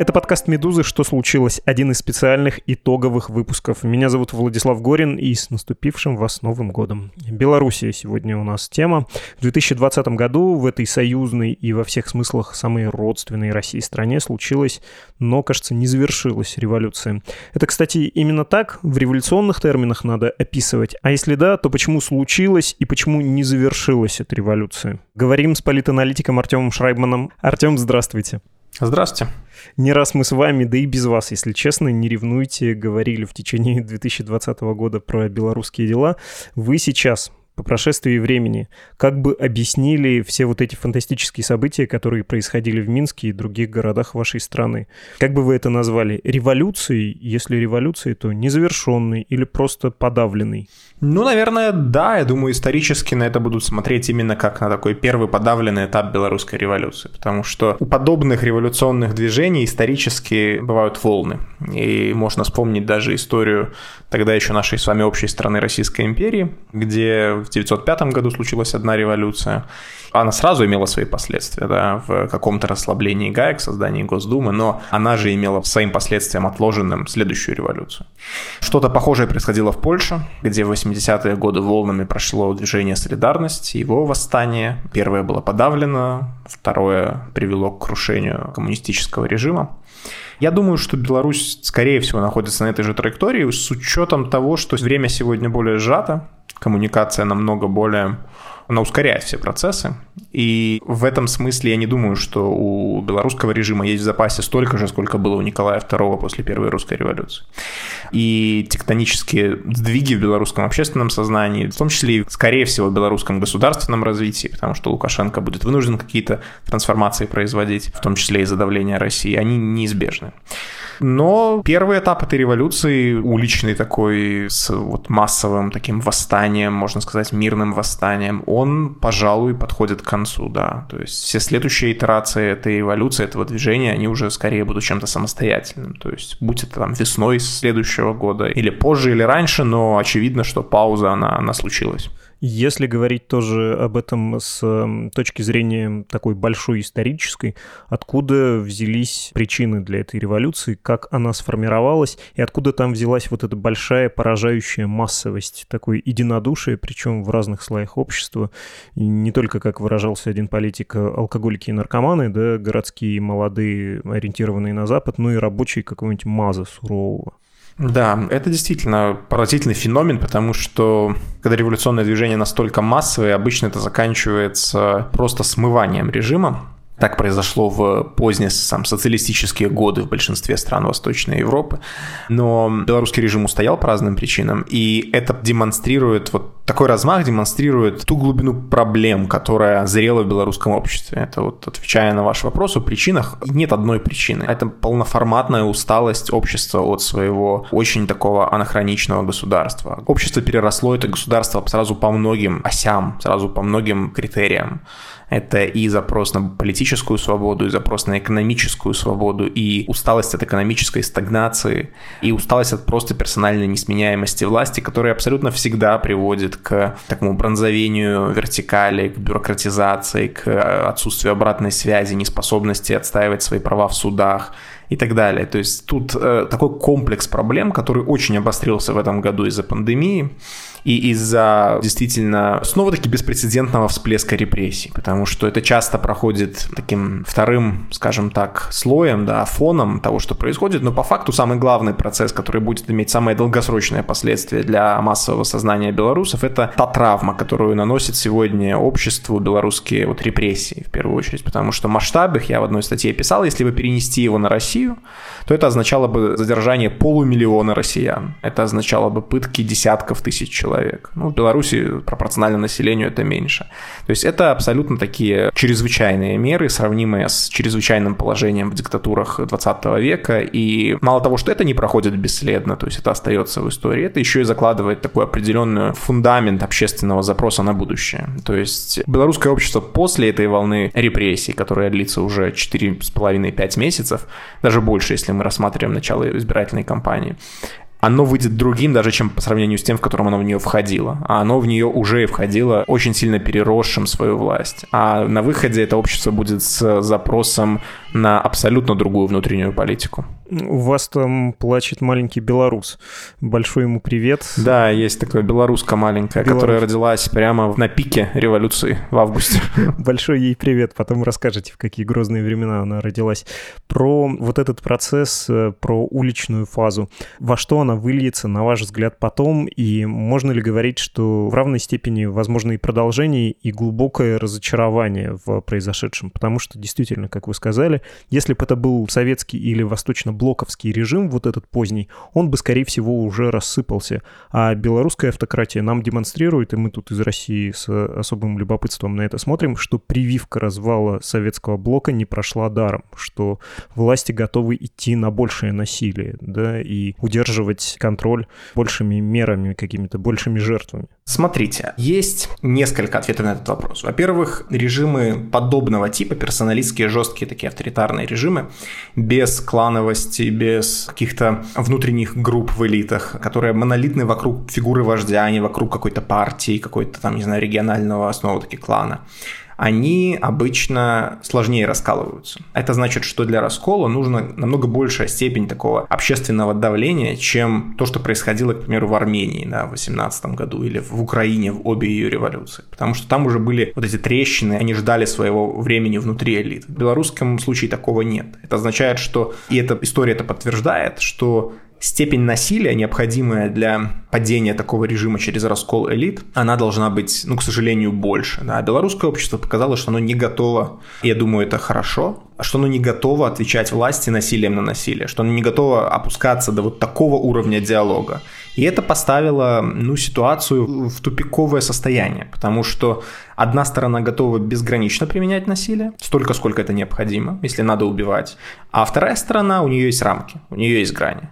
Это подкаст «Медузы. Что случилось?» Один из специальных итоговых выпусков. Меня зовут Владислав Горин, и с наступившим вас Новым годом. Белоруссия сегодня у нас тема. В 2020 году в этой союзной и во всех смыслах самой родственной России стране случилась, но, кажется, не завершилась революция. Это, кстати, именно так в революционных терминах надо описывать. А если да, то почему случилось и почему не завершилась эта революция? Говорим с политаналитиком Артемом Шрайбманом. Артем, здравствуйте. Здравствуйте. Не раз мы с вами, да и без вас, если честно, не ревнуйте, говорили в течение 2020 года про белорусские дела. Вы сейчас по прошествии времени, как бы объяснили все вот эти фантастические события, которые происходили в Минске и других городах вашей страны? Как бы вы это назвали? Революцией? Если революцией, то незавершенной или просто подавленной? Ну, наверное, да. Я думаю, исторически на это будут смотреть именно как на такой первый подавленный этап белорусской революции. Потому что у подобных революционных движений исторически бывают волны. И можно вспомнить даже историю тогда еще нашей с вами общей страны Российской империи, где 1905 году случилась одна революция. Она сразу имела свои последствия, да, в каком-то расслаблении гаек, создании Госдумы, но она же имела своим последствиям отложенным следующую революцию. Что-то похожее происходило в Польше, где в 80-е годы волнами прошло движение «Солидарность», его восстание. Первое было подавлено, второе привело к крушению коммунистического режима. Я думаю, что Беларусь, скорее всего, находится на этой же траектории с учетом того, что время сегодня более сжато, коммуникация намного более она ускоряет все процессы. И в этом смысле я не думаю, что у белорусского режима есть в запасе столько же, сколько было у Николая II после Первой русской революции. И тектонические сдвиги в белорусском общественном сознании, в том числе и, скорее всего, в белорусском государственном развитии, потому что Лукашенко будет вынужден какие-то трансформации производить, в том числе и задавление России, они неизбежны. Но первый этап этой революции, уличный такой, с вот массовым таким восстанием, можно сказать, мирным восстанием, он, пожалуй, подходит к концу, да. То есть все следующие итерации этой революции, этого движения, они уже скорее будут чем-то самостоятельным. То есть будь это там весной следующего года, или позже, или раньше, но очевидно, что пауза, она, она случилась. Если говорить тоже об этом с точки зрения такой большой исторической, откуда взялись причины для этой революции, как она сформировалась, и откуда там взялась вот эта большая поражающая массовость, такое единодушие, причем в разных слоях общества, и не только, как выражался один политик, алкоголики и наркоманы, да, городские молодые, ориентированные на Запад, ну и рабочие какого-нибудь маза сурового. Да, это действительно поразительный феномен, потому что когда революционное движение настолько массовое, обычно это заканчивается просто смыванием режима. Так произошло в поздние сам, социалистические годы в большинстве стран Восточной Европы. Но белорусский режим устоял по разным причинам, и это демонстрирует, вот такой размах демонстрирует ту глубину проблем, которая зрела в белорусском обществе. Это вот отвечая на ваш вопрос о причинах, нет одной причины. Это полноформатная усталость общества от своего очень такого анахроничного государства. Общество переросло это государство сразу по многим осям, сразу по многим критериям. Это и запрос на политическую свободу, и запрос на экономическую свободу, и усталость от экономической стагнации, и усталость от просто персональной несменяемости власти, которая абсолютно всегда приводит к такому бронзовению вертикали, к бюрократизации, к отсутствию обратной связи, неспособности отстаивать свои права в судах и так далее. То есть тут э, такой комплекс проблем, который очень обострился в этом году из-за пандемии и из-за действительно снова-таки беспрецедентного всплеска репрессий, потому что это часто проходит таким вторым, скажем так, слоем, да, фоном того, что происходит, но по факту самый главный процесс, который будет иметь самое долгосрочное последствие для массового сознания белорусов, это та травма, которую наносит сегодня обществу белорусские вот репрессии, в первую очередь, потому что масштаб их, я в одной статье писал, если бы перенести его на Россию, то это означало бы задержание полумиллиона россиян, это означало бы пытки десятков тысяч человек, человек. Ну, в Беларуси пропорционально населению это меньше. То есть это абсолютно такие чрезвычайные меры, сравнимые с чрезвычайным положением в диктатурах 20 века. И мало того, что это не проходит бесследно, то есть это остается в истории, это еще и закладывает такой определенный фундамент общественного запроса на будущее. То есть белорусское общество после этой волны репрессий, которая длится уже 4,5-5 месяцев, даже больше, если мы рассматриваем начало избирательной кампании, оно выйдет другим даже, чем по сравнению с тем, в котором оно в нее входило. А оно в нее уже входило очень сильно переросшим свою власть. А на выходе это общество будет с запросом на абсолютно другую внутреннюю политику. У вас там плачет маленький белорус. Большой ему привет. Да, есть такая белоруска маленькая, Белорус. которая родилась прямо на пике революции в августе. Большой ей привет. Потом расскажете, в какие грозные времена она родилась. Про вот этот процесс, э, про уличную фазу. Во что она выльется, на ваш взгляд, потом? И можно ли говорить, что в равной степени возможно и продолжение, и глубокое разочарование в произошедшем? Потому что, действительно, как вы сказали, если бы это был советский или восточно блоковский режим, вот этот поздний, он бы, скорее всего, уже рассыпался. А белорусская автократия нам демонстрирует, и мы тут из России с особым любопытством на это смотрим, что прививка развала советского блока не прошла даром, что власти готовы идти на большее насилие, да, и удерживать контроль большими мерами, какими-то большими жертвами. Смотрите, есть несколько ответов на этот вопрос. Во-первых, режимы подобного типа, персоналистские, жесткие такие авторитарные режимы, без клановости, без каких-то внутренних групп в элитах, которые монолитны вокруг фигуры вождя, а не вокруг какой-то партии, какой-то там, не знаю, регионального основы таки клана они обычно сложнее раскалываются. Это значит, что для раскола нужно намного большая степень такого общественного давления, чем то, что происходило, к примеру, в Армении да, в 18 году или в Украине в обе ее революции. Потому что там уже были вот эти трещины, они ждали своего времени внутри элит. В белорусском случае такого нет. Это означает, что, и эта история это подтверждает, что степень насилия, необходимая для падения такого режима через раскол элит, она должна быть, ну, к сожалению, больше. Да. Белорусское общество показало, что оно не готово, я думаю, это хорошо, что оно не готово отвечать власти насилием на насилие, что оно не готово опускаться до вот такого уровня диалога. И это поставило ну, ситуацию в тупиковое состояние, потому что одна сторона готова безгранично применять насилие, столько, сколько это необходимо, если надо убивать, а вторая сторона, у нее есть рамки, у нее есть грани.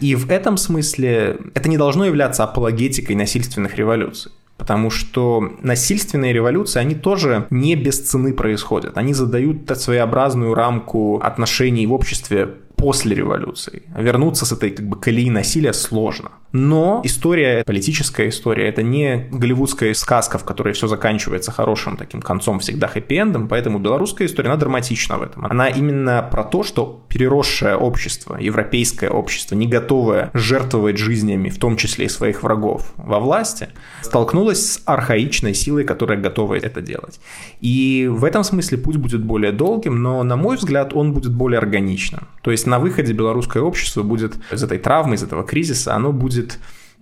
И в этом смысле это не должно являться апологетикой насильственных революций. Потому что насильственные революции, они тоже не без цены происходят. Они задают своеобразную рамку отношений в обществе после революции. Вернуться с этой как бы колеи насилия сложно. Но история, политическая история, это не голливудская сказка, в которой все заканчивается хорошим таким концом, всегда хэппи-эндом, поэтому белорусская история, она драматична в этом. Она именно про то, что переросшее общество, европейское общество, не готовое жертвовать жизнями, в том числе и своих врагов, во власти, столкнулось с архаичной силой, которая готова это делать. И в этом смысле путь будет более долгим, но, на мой взгляд, он будет более органичным. То есть на выходе белорусское общество будет из этой травмы, из этого кризиса, оно будет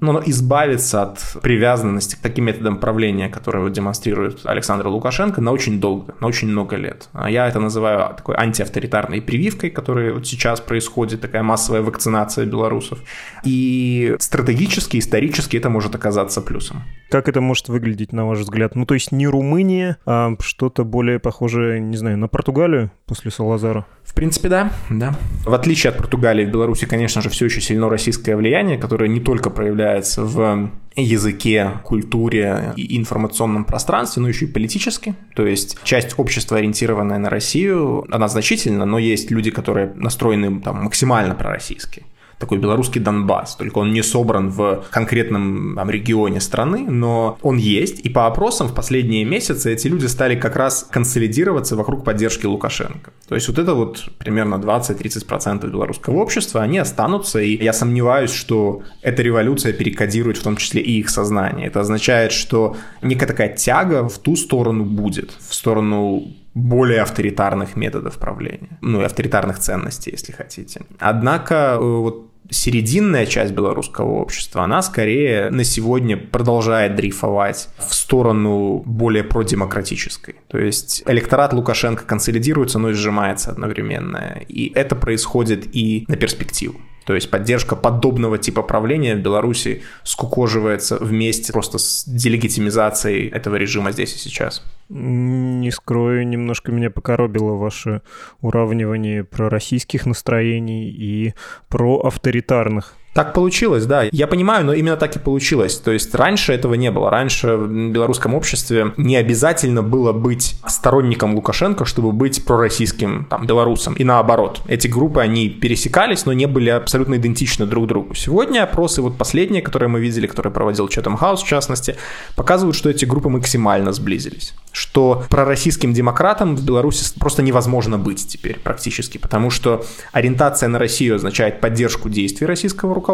ну, избавиться от привязанности к таким методам правления, которые вот демонстрирует Александр Лукашенко, на очень долго, на очень много лет. А я это называю такой антиавторитарной прививкой, которая вот сейчас происходит, такая массовая вакцинация белорусов. И стратегически, исторически это может оказаться плюсом. Как это может выглядеть, на ваш взгляд? Ну, то есть не Румыния, а что-то более похожее, не знаю, на Португалию после Салазара? В принципе, да, да. В отличие от Португалии, в Беларуси, конечно же, все еще сильно российское влияние, которое не только проявляется в языке, культуре и информационном пространстве, но еще и политически. То есть часть общества, ориентированная на Россию, она значительна, но есть люди, которые настроены там максимально пророссийски такой белорусский Донбасс, только он не собран в конкретном там, регионе страны, но он есть, и по опросам в последние месяцы эти люди стали как раз консолидироваться вокруг поддержки Лукашенко. То есть вот это вот примерно 20-30% белорусского общества, они останутся, и я сомневаюсь, что эта революция перекодирует в том числе и их сознание. Это означает, что некая такая тяга в ту сторону будет, в сторону более авторитарных методов правления, ну и авторитарных ценностей, если хотите. Однако э, вот серединная часть белорусского общества, она скорее на сегодня продолжает дрейфовать в сторону более продемократической. То есть электорат Лукашенко консолидируется, но и сжимается одновременно. И это происходит и на перспективу. То есть поддержка подобного типа правления в Беларуси скукоживается вместе просто с делегитимизацией этого режима здесь и сейчас. Не скрою, немножко меня покоробило ваше уравнивание про российских настроений и про авторитарных. Так получилось, да. Я понимаю, но именно так и получилось. То есть раньше этого не было. Раньше в белорусском обществе не обязательно было быть сторонником Лукашенко, чтобы быть пророссийским там, белорусом. И наоборот. Эти группы, они пересекались, но не были абсолютно идентичны друг другу. Сегодня опросы, вот последние, которые мы видели, которые проводил Chatham House в частности, показывают, что эти группы максимально сблизились что пророссийским демократам в Беларуси просто невозможно быть теперь практически, потому что ориентация на Россию означает поддержку действий российского руководства,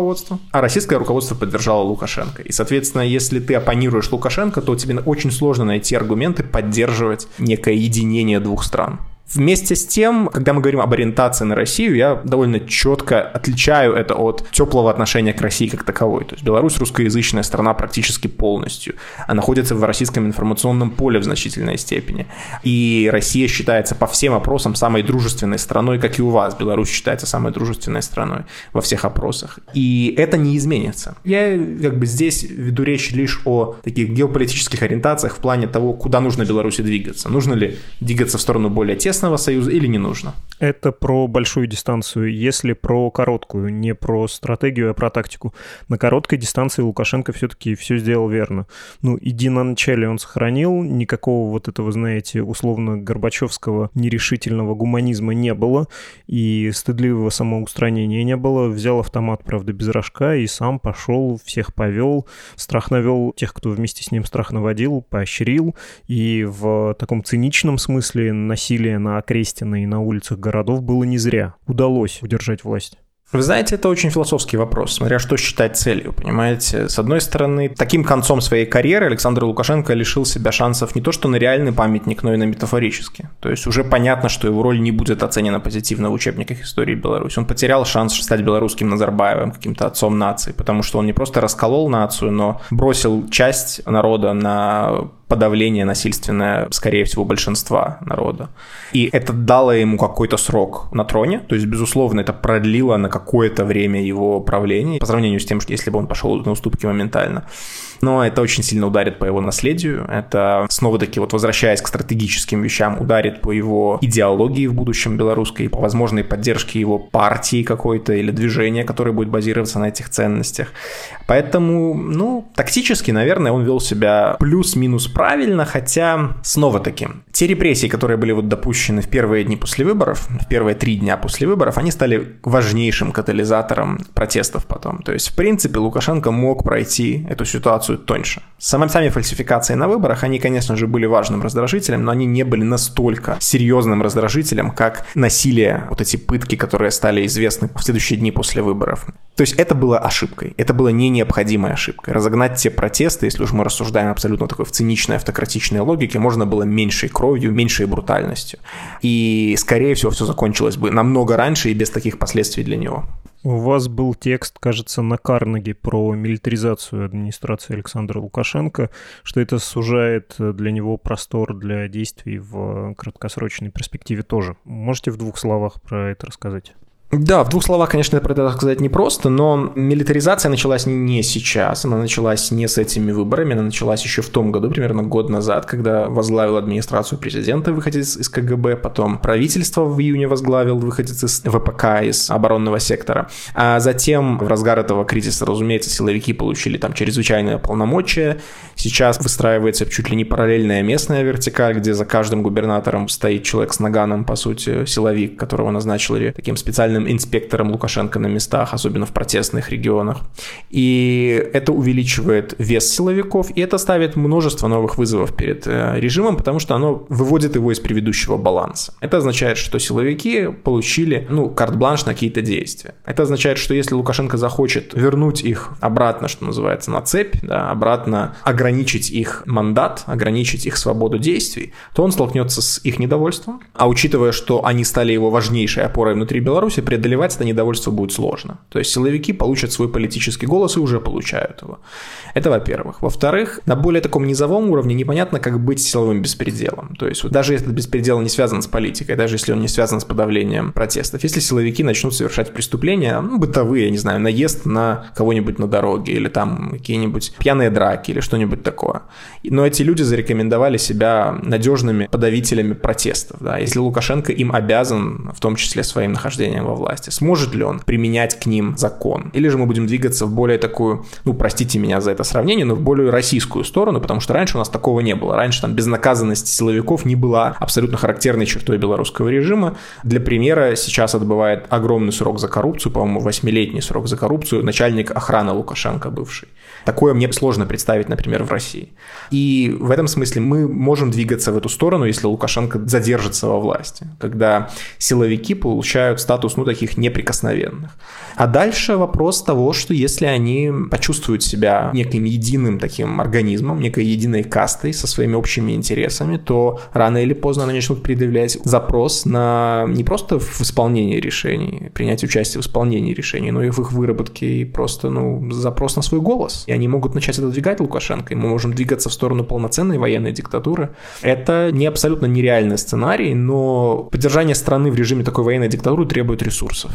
а российское руководство поддержало Лукашенко. И, соответственно, если ты оппонируешь Лукашенко, то тебе очень сложно найти аргументы поддерживать некое единение двух стран. Вместе с тем, когда мы говорим об ориентации на Россию, я довольно четко отличаю это от теплого отношения к России как таковой. То есть Беларусь русскоязычная страна практически полностью, а находится в российском информационном поле в значительной степени. И Россия считается по всем опросам самой дружественной страной, как и у вас. Беларусь считается самой дружественной страной во всех опросах. И это не изменится. Я как бы здесь веду речь лишь о таких геополитических ориентациях в плане того, куда нужно Беларуси двигаться. Нужно ли двигаться в сторону более тесной тесного союза или не нужно? Это про большую дистанцию. Если про короткую, не про стратегию, а про тактику. На короткой дистанции Лукашенко все-таки все сделал верно. Ну, иди на начале он сохранил, никакого вот этого, знаете, условно Горбачевского нерешительного гуманизма не было, и стыдливого самоустранения не было. Взял автомат, правда, без рожка, и сам пошел, всех повел, страх навел тех, кто вместе с ним страх наводил, поощрил, и в таком циничном смысле насилие на Окрестина и на улицах городов было не зря. Удалось удержать власть. Вы знаете, это очень философский вопрос, смотря что считать целью, понимаете? С одной стороны, таким концом своей карьеры Александр Лукашенко лишил себя шансов не то что на реальный памятник, но и на метафорический. То есть уже понятно, что его роль не будет оценена позитивно в учебниках истории Беларуси. Он потерял шанс стать белорусским Назарбаевым, каким-то отцом нации, потому что он не просто расколол нацию, но бросил часть народа на подавление насильственное, скорее всего, большинства народа. И это дало ему какой-то срок на троне, то есть, безусловно, это продлило на какое-то время его правления, по сравнению с тем, что если бы он пошел на уступки моментально но это очень сильно ударит по его наследию. Это, снова-таки, вот возвращаясь к стратегическим вещам, ударит по его идеологии в будущем белорусской, по возможной поддержке его партии какой-то или движения, которое будет базироваться на этих ценностях. Поэтому, ну, тактически, наверное, он вел себя плюс-минус правильно, хотя, снова-таки, те репрессии, которые были вот допущены в первые дни после выборов, в первые три дня после выборов, они стали важнейшим катализатором протестов потом. То есть, в принципе, Лукашенко мог пройти эту ситуацию суть тоньше. Сами, сами фальсификации на выборах, они, конечно же, были важным раздражителем, но они не были настолько серьезным раздражителем, как насилие, вот эти пытки, которые стали известны в следующие дни после выборов. То есть это было ошибкой, это было не необходимой ошибкой. Разогнать те протесты, если уж мы рассуждаем абсолютно такой в циничной автократичной логике, можно было меньшей кровью, меньшей брутальностью. И, скорее всего, все закончилось бы намного раньше и без таких последствий для него. У вас был текст, кажется, на Карнеге про милитаризацию администрации Александра Лукашенко, что это сужает для него простор для действий в краткосрочной перспективе тоже. Можете в двух словах про это рассказать? Да, в двух словах, конечно, про это сказать непросто, но милитаризация началась не сейчас, она началась не с этими выборами, она началась еще в том году, примерно год назад, когда возглавил администрацию президента выходец из КГБ, потом правительство в июне возглавил выходец из ВПК, из оборонного сектора, а затем в разгар этого кризиса, разумеется, силовики получили там чрезвычайное полномочия, сейчас выстраивается чуть ли не параллельная местная вертикаль, где за каждым губернатором стоит человек с наганом, по сути, силовик, которого назначили таким специальным главным инспектором Лукашенко на местах, особенно в протестных регионах. И это увеличивает вес силовиков, и это ставит множество новых вызовов перед э, режимом, потому что оно выводит его из предыдущего баланса. Это означает, что силовики получили, ну, карт-бланш на какие-то действия. Это означает, что если Лукашенко захочет вернуть их обратно, что называется, на цепь, да, обратно ограничить их мандат, ограничить их свободу действий, то он столкнется с их недовольством. А учитывая, что они стали его важнейшей опорой внутри Беларуси, преодолевать это недовольство будет сложно. То есть силовики получат свой политический голос и уже получают его. Это во-первых. Во-вторых, на более таком низовом уровне непонятно, как быть силовым беспределом. То есть вот даже если этот беспредел не связан с политикой, даже если он не связан с подавлением протестов, если силовики начнут совершать преступления, ну, бытовые, я не знаю, наезд на кого-нибудь на дороге или там какие-нибудь пьяные драки или что-нибудь такое. Но эти люди зарекомендовали себя надежными подавителями протестов. Да? Если Лукашенко им обязан, в том числе своим нахождением во власти. Сможет ли он применять к ним закон? Или же мы будем двигаться в более такую, ну, простите меня за это сравнение, но в более российскую сторону, потому что раньше у нас такого не было. Раньше там безнаказанность силовиков не была абсолютно характерной чертой белорусского режима. Для примера, сейчас отбывает огромный срок за коррупцию, по-моему, восьмилетний срок за коррупцию, начальник охраны Лукашенко бывший. Такое мне сложно представить, например, в России. И в этом смысле мы можем двигаться в эту сторону, если Лукашенко задержится во власти, когда силовики получают статус, ну, таких неприкосновенных. А дальше вопрос того, что если они почувствуют себя неким единым таким организмом, некой единой кастой со своими общими интересами, то рано или поздно они начнут предъявлять запрос на не просто в исполнении решений, принять участие в исполнении решений, но и в их выработке, и просто, ну, запрос на свой голос. И они могут начать отодвигать Лукашенко, и мы можем двигаться в сторону полноценной военной диктатуры. Это не абсолютно нереальный сценарий, но поддержание страны в режиме такой военной диктатуры требует ресурсов.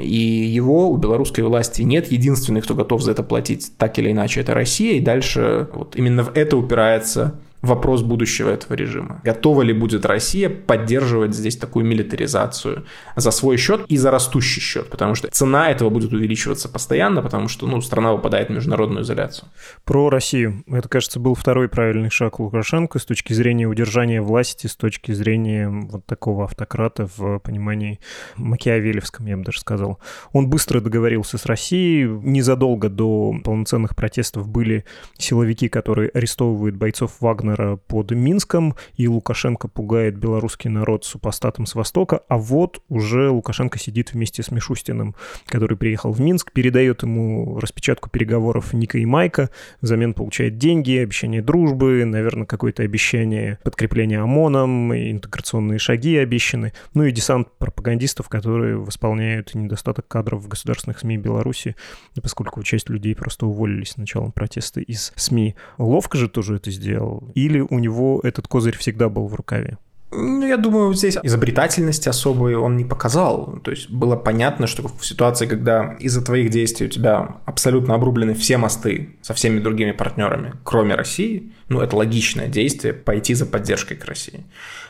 И его у белорусской власти нет. Единственный, кто готов за это платить так или иначе, это Россия. И дальше вот именно в это упирается вопрос будущего этого режима. Готова ли будет Россия поддерживать здесь такую милитаризацию за свой счет и за растущий счет? Потому что цена этого будет увеличиваться постоянно, потому что ну, страна выпадает в международную изоляцию. Про Россию. Это, кажется, был второй правильный шаг Лукашенко с точки зрения удержания власти, с точки зрения вот такого автократа в понимании макиавелевском, я бы даже сказал. Он быстро договорился с Россией. Незадолго до полноценных протестов были силовики, которые арестовывают бойцов Вагнера Вагнера под Минском, и Лукашенко пугает белорусский народ супостатом с Востока, а вот уже Лукашенко сидит вместе с Мишустиным, который приехал в Минск, передает ему распечатку переговоров Ника и Майка, взамен получает деньги, обещание дружбы, наверное, какое-то обещание подкрепления ОМОНом, интеграционные шаги обещаны, ну и десант пропагандистов, которые восполняют недостаток кадров в государственных СМИ Беларуси, поскольку часть людей просто уволились с началом протеста из СМИ. Ловко же тоже это сделал. Или у него этот козырь всегда был в рукаве? Ну, я думаю, здесь изобретательности особой он не показал. То есть было понятно, что в ситуации, когда из-за твоих действий у тебя абсолютно обрублены все мосты со всеми другими партнерами, кроме России, ну, это логичное действие пойти за поддержкой к России.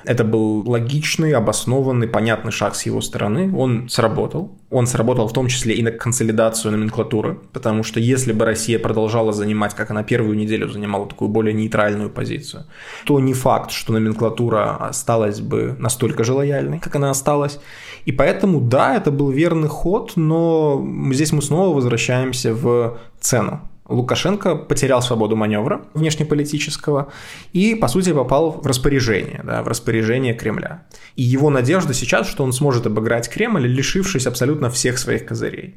Это был логичный, обоснованный, понятный шаг с его стороны. Он сработал. Он сработал в том числе и на консолидацию номенклатуры, потому что если бы Россия продолжала занимать, как она первую неделю занимала, такую более нейтральную позицию, то не факт, что номенклатура осталась бы настолько же лояльной, как она осталась. И поэтому, да, это был верный ход, но здесь мы снова возвращаемся в цену. Лукашенко потерял свободу маневра внешнеполитического и, по сути, попал в распоряжение, да, в распоряжение Кремля. И его надежда сейчас, что он сможет обыграть Кремль, лишившись абсолютно всех своих козырей.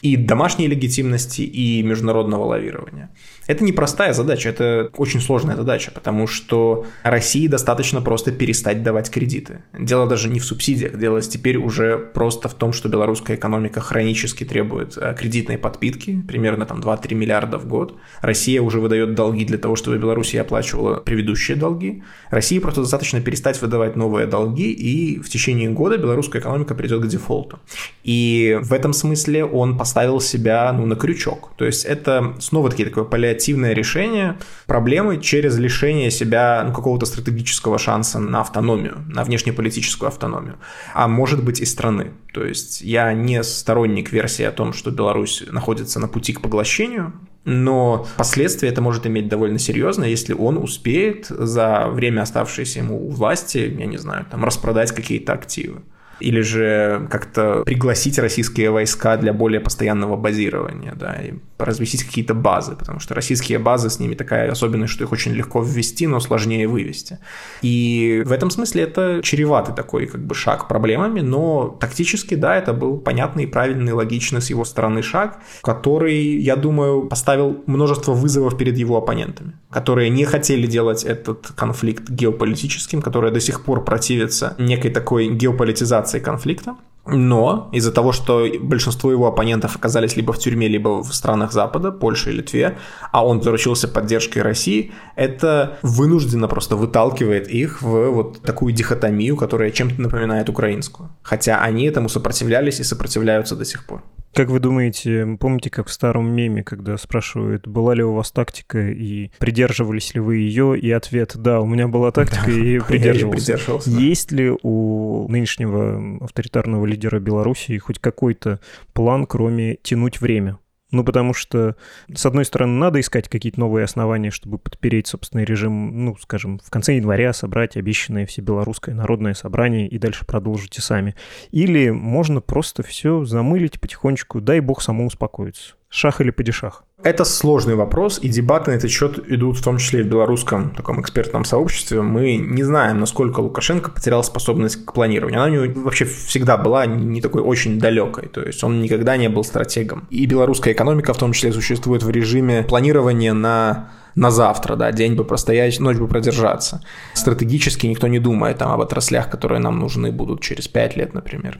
И домашней легитимности, и международного лавирования. Это непростая задача, это очень сложная задача, потому что России достаточно просто перестать давать кредиты. Дело даже не в субсидиях, дело теперь уже просто в том, что белорусская экономика хронически требует э, кредитной подпитки, примерно там 2-3 миллиарда в год. Россия уже выдает долги для того, чтобы Белоруссия оплачивала предыдущие долги. России просто достаточно перестать выдавать новые долги, и в течение года белорусская экономика придет к дефолту. И в этом смысле он поставил себя ну, на крючок. То есть это снова-таки такое паллиативное креативное решение проблемы через лишение себя ну, какого-то стратегического шанса на автономию, на внешнеполитическую автономию, а может быть и страны. То есть я не сторонник версии о том, что Беларусь находится на пути к поглощению, но последствия это может иметь довольно серьезно, если он успеет за время оставшееся ему у власти, я не знаю, там распродать какие-то активы или же как-то пригласить российские войска для более постоянного базирования, да, и разместить какие-то базы, потому что российские базы, с ними такая особенность, что их очень легко ввести, но сложнее вывести. И в этом смысле это чреватый такой как бы шаг проблемами, но тактически, да, это был понятный, правильный, логичный с его стороны шаг, который, я думаю, поставил множество вызовов перед его оппонентами, которые не хотели делать этот конфликт геополитическим, которые до сих пор противятся некой такой геополитизации конфликта. Но из-за того, что большинство его оппонентов оказались либо в тюрьме, либо в странах Запада, Польше и Литве, а он заручился поддержкой России, это вынужденно просто выталкивает их в вот такую дихотомию, которая чем-то напоминает украинскую. Хотя они этому сопротивлялись и сопротивляются до сих пор. Как вы думаете, помните, как в старом меме, когда спрашивают, была ли у вас тактика и придерживались ли вы ее, и ответ «да, у меня была тактика и придерживался». Есть ли у нынешнего авторитарного лидера Беларуси хоть какой-то план, кроме тянуть время? Ну, потому что, с одной стороны, надо искать какие-то новые основания, чтобы подпереть собственный режим, ну, скажем, в конце января собрать обещанное всебелорусское народное собрание и дальше продолжите сами. Или можно просто все замылить потихонечку, дай бог само успокоится. Шах или падишах? Это сложный вопрос, и дебаты на этот счет идут в том числе и в белорусском таком экспертном сообществе. Мы не знаем, насколько Лукашенко потерял способность к планированию. Она у него вообще всегда была не такой очень далекой, то есть он никогда не был стратегом. И белорусская экономика в том числе существует в режиме планирования на на завтра, да, день бы простоять, ночь бы продержаться. Стратегически никто не думает там об отраслях, которые нам нужны будут через 5 лет, например.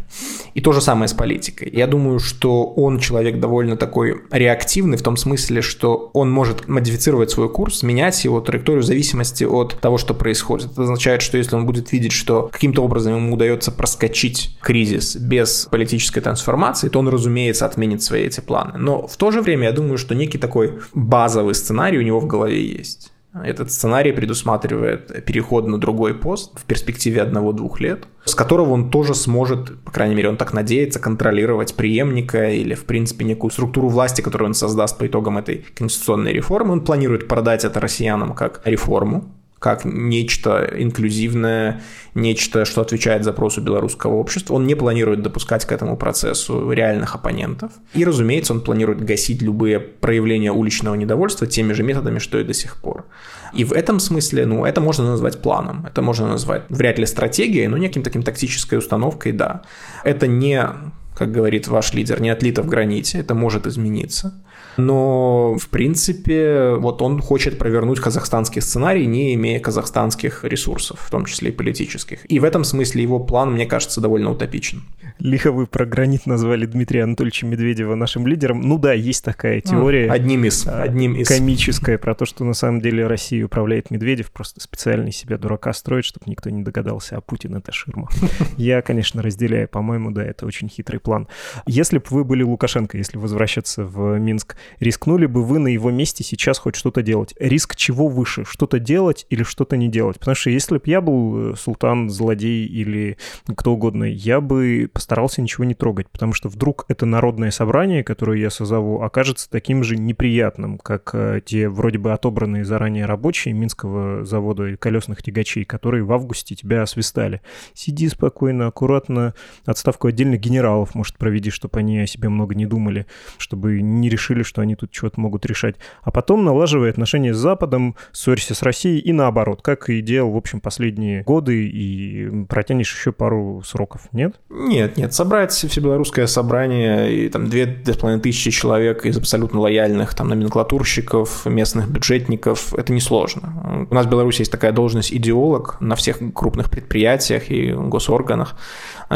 И то же самое с политикой. Я думаю, что он человек довольно такой реактивный в том смысле, что он может модифицировать свой курс, менять его траекторию в зависимости от того, что происходит. Это означает, что если он будет видеть, что каким-то образом ему удается проскочить кризис без политической трансформации, то он, разумеется, отменит свои эти планы. Но в то же время я думаю, что некий такой базовый сценарий у него в голове голове есть. Этот сценарий предусматривает переход на другой пост в перспективе одного-двух лет, с которого он тоже сможет, по крайней мере, он так надеется, контролировать преемника или, в принципе, некую структуру власти, которую он создаст по итогам этой конституционной реформы. Он планирует продать это россиянам как реформу, как нечто инклюзивное, нечто, что отвечает запросу белорусского общества. Он не планирует допускать к этому процессу реальных оппонентов. И, разумеется, он планирует гасить любые проявления уличного недовольства теми же методами, что и до сих пор. И в этом смысле, ну, это можно назвать планом, это можно назвать вряд ли стратегией, но неким таким тактической установкой, да. Это не, как говорит ваш лидер, не отлито в граните, это может измениться но, в принципе, вот он хочет провернуть казахстанский сценарий, не имея казахстанских ресурсов, в том числе и политических. И в этом смысле его план, мне кажется, довольно утопичен. Лихо вы про гранит назвали Дмитрия Анатольевича Медведева нашим лидером. Ну да, есть такая теория. Одним из. Одним из. Комическая про то, что на самом деле Россией управляет Медведев, просто специально себя дурака строит, чтобы никто не догадался, а Путин — это ширма. Я, конечно, разделяю. По-моему, да, это очень хитрый план. Если бы вы были Лукашенко, если возвращаться в Минск, рискнули бы вы на его месте сейчас хоть что-то делать? Риск чего выше? Что-то делать или что-то не делать? Потому что если бы я был э, султан, злодей или кто угодно, я бы постарался ничего не трогать, потому что вдруг это народное собрание, которое я созову, окажется таким же неприятным, как э, те вроде бы отобранные заранее рабочие Минского завода колесных тягачей, которые в августе тебя освистали. Сиди спокойно, аккуратно, отставку отдельных генералов, может, проведи, чтобы они о себе много не думали, чтобы не решили, что они тут чего-то могут решать. А потом налаживай отношения с Западом, ссорься с Россией и наоборот, как и делал, в общем, последние годы, и протянешь еще пару сроков, нет? Нет, нет. Собрать всебелорусское собрание, и там две-две с половиной тысячи человек из абсолютно лояльных там номенклатурщиков, местных бюджетников, это несложно. У нас в Беларуси есть такая должность идеолог на всех крупных предприятиях и госорганах.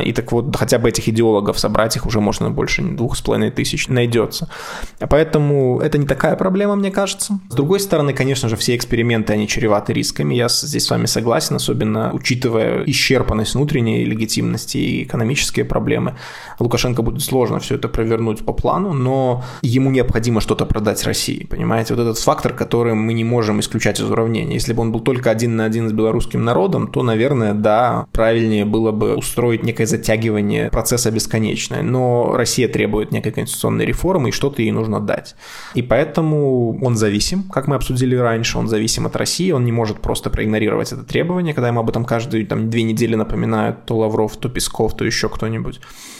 И так вот, хотя бы этих идеологов собрать их уже можно больше двух с половиной тысяч найдется. Поэтому это не такая проблема, мне кажется. С другой стороны, конечно же, все эксперименты, они чреваты рисками. Я здесь с вами согласен, особенно учитывая исчерпанность внутренней легитимности и экономические проблемы. Лукашенко будет сложно все это провернуть по плану, но ему необходимо что-то продать России, понимаете? Вот этот фактор, который мы не можем исключать из уравнения. Если бы он был только один на один с белорусским народом, то, наверное, да, правильнее было бы устроить некое затягивание процесса бесконечное. Но Россия требует некой конституционной реформы, и что-то ей нужно дать. И поэтому он зависим, как мы обсудили раньше, он зависим от России, он не может просто проигнорировать это требование, когда ему об этом каждые там, две недели напоминают то Лавров, то Песков, то еще кто-нибудь.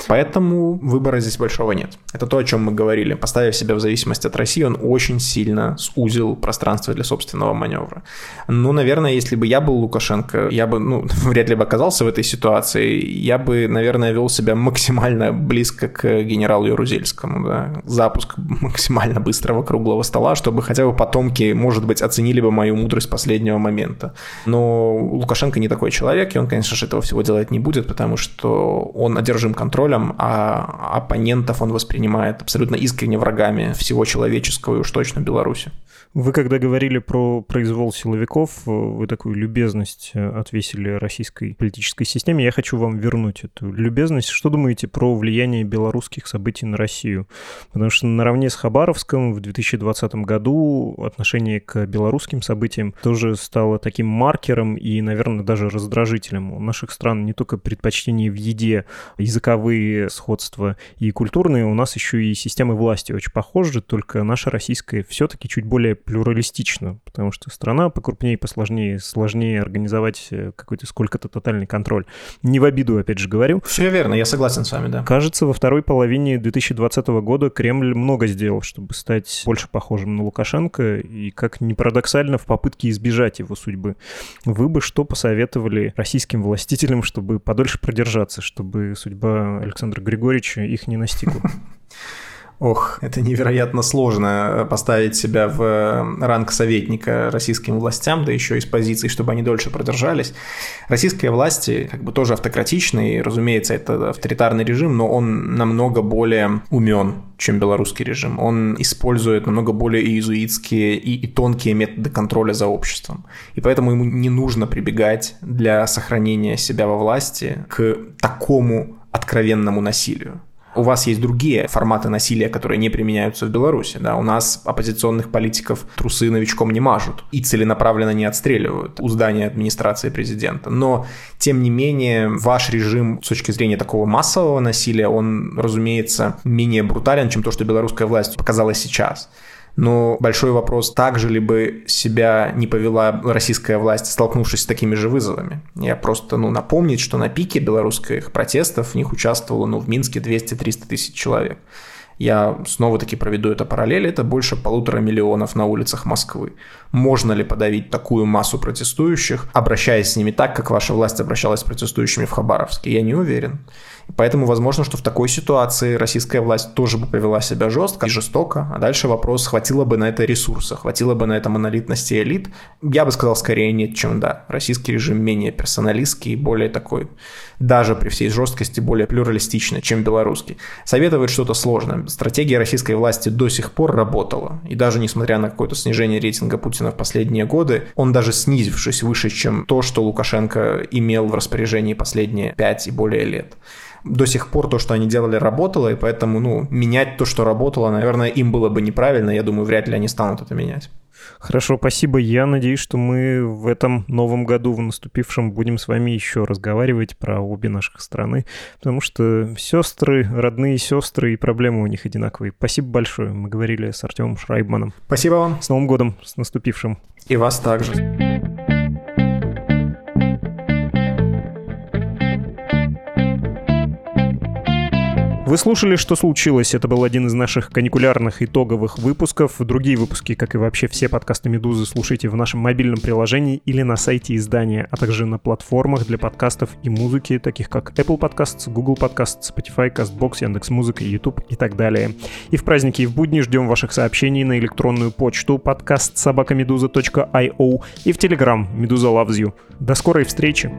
Поэтому выбора здесь большого нет. Это то, о чем мы говорили. Поставив себя в зависимость от России, он очень сильно сузил пространство для собственного маневра. Ну, наверное, если бы я был Лукашенко, я бы, ну, вряд ли бы оказался в этой ситуации, я бы, наверное, вел себя максимально близко к генералу Ярузельскому. Да? Запуск максимально быстрого круглого стола, чтобы хотя бы потомки, может быть, оценили бы мою мудрость последнего момента. Но Лукашенко не такой человек, и он, конечно же, этого всего делать не будет, потому что он одержим контролем, а оппонентов он воспринимает абсолютно искренне врагами всего человеческого и уж точно Беларуси. Вы когда говорили про произвол силовиков, вы такую любезность э, отвесили российской политической системе. Я хочу вам вернуть эту любезность. Что думаете про влияние белорусских событий на Россию? Потому что наравне с Хабаровском в 2020 году отношение к белорусским событиям тоже стало таким маркером и, наверное, даже раздражителем. У наших стран не только предпочтения в еде, языковые сходства и культурные, у нас еще и системы власти очень похожи, только наша российская все-таки чуть более плюралистично, потому что страна покрупнее, посложнее, сложнее организовать э, какой-то сколько-то тотальный контроль. Не в обиду, опять же, говорю. Все верно, я согласен с вами, да. Кажется, во второй половине 2020 года Кремль много сделал сделал, чтобы стать больше похожим на Лукашенко и, как ни парадоксально, в попытке избежать его судьбы. Вы бы что посоветовали российским властителям, чтобы подольше продержаться, чтобы судьба Александра Григорьевича их не настигла? Ох, это невероятно сложно э, поставить себя в э, ранг советника российским властям, да еще и с позиции, чтобы они дольше продержались. Российские власти как бы тоже автократичные, разумеется, это авторитарный режим, но он намного более умен, чем белорусский режим. Он использует намного более иезуитские и, и тонкие методы контроля за обществом. И поэтому ему не нужно прибегать для сохранения себя во власти к такому откровенному насилию у вас есть другие форматы насилия, которые не применяются в Беларуси. Да? У нас оппозиционных политиков трусы новичком не мажут и целенаправленно не отстреливают у здания администрации президента. Но, тем не менее, ваш режим с точки зрения такого массового насилия, он, разумеется, менее брутален, чем то, что белорусская власть показала сейчас. Но большой вопрос, так же ли бы себя не повела российская власть, столкнувшись с такими же вызовами. Я просто ну, напомнить, что на пике белорусских протестов в них участвовало ну, в Минске 200-300 тысяч человек. Я снова-таки проведу это параллель, это больше полутора миллионов на улицах Москвы. Можно ли подавить такую массу протестующих, обращаясь с ними так, как ваша власть обращалась с протестующими в Хабаровске? Я не уверен. Поэтому возможно, что в такой ситуации российская власть тоже бы повела себя жестко и жестоко. А дальше вопрос, хватило бы на это ресурса, хватило бы на это монолитности элит. Я бы сказал скорее нет, чем да. Российский режим менее персоналистский, более такой, даже при всей жесткости, более плюралистичный, чем белорусский. Советовать что-то сложное. Стратегия российской власти до сих пор работала. И даже несмотря на какое-то снижение рейтинга Путина в последние годы, он даже снизившись выше, чем то, что Лукашенко имел в распоряжении последние пять и более лет до сих пор то, что они делали, работало, и поэтому, ну, менять то, что работало, наверное, им было бы неправильно. Я думаю, вряд ли они станут это менять. Хорошо, спасибо. Я надеюсь, что мы в этом новом году, в наступившем, будем с вами еще разговаривать про обе наших страны, потому что сестры, родные сестры, и проблемы у них одинаковые. Спасибо большое. Мы говорили с Артемом Шрайбманом. Спасибо вам. С Новым годом, с наступившим. И вас также. Вы слушали «Что случилось?» Это был один из наших каникулярных итоговых выпусков. Другие выпуски, как и вообще все подкасты «Медузы», слушайте в нашем мобильном приложении или на сайте издания, а также на платформах для подкастов и музыки, таких как Apple Podcasts, Google Podcasts, Spotify, CastBox, Яндекс.Музыка, YouTube и так далее. И в праздники и в будни ждем ваших сообщений на электронную почту подкаст собакамедуза.io и в Telegram «Медуза loves you». До скорой встречи!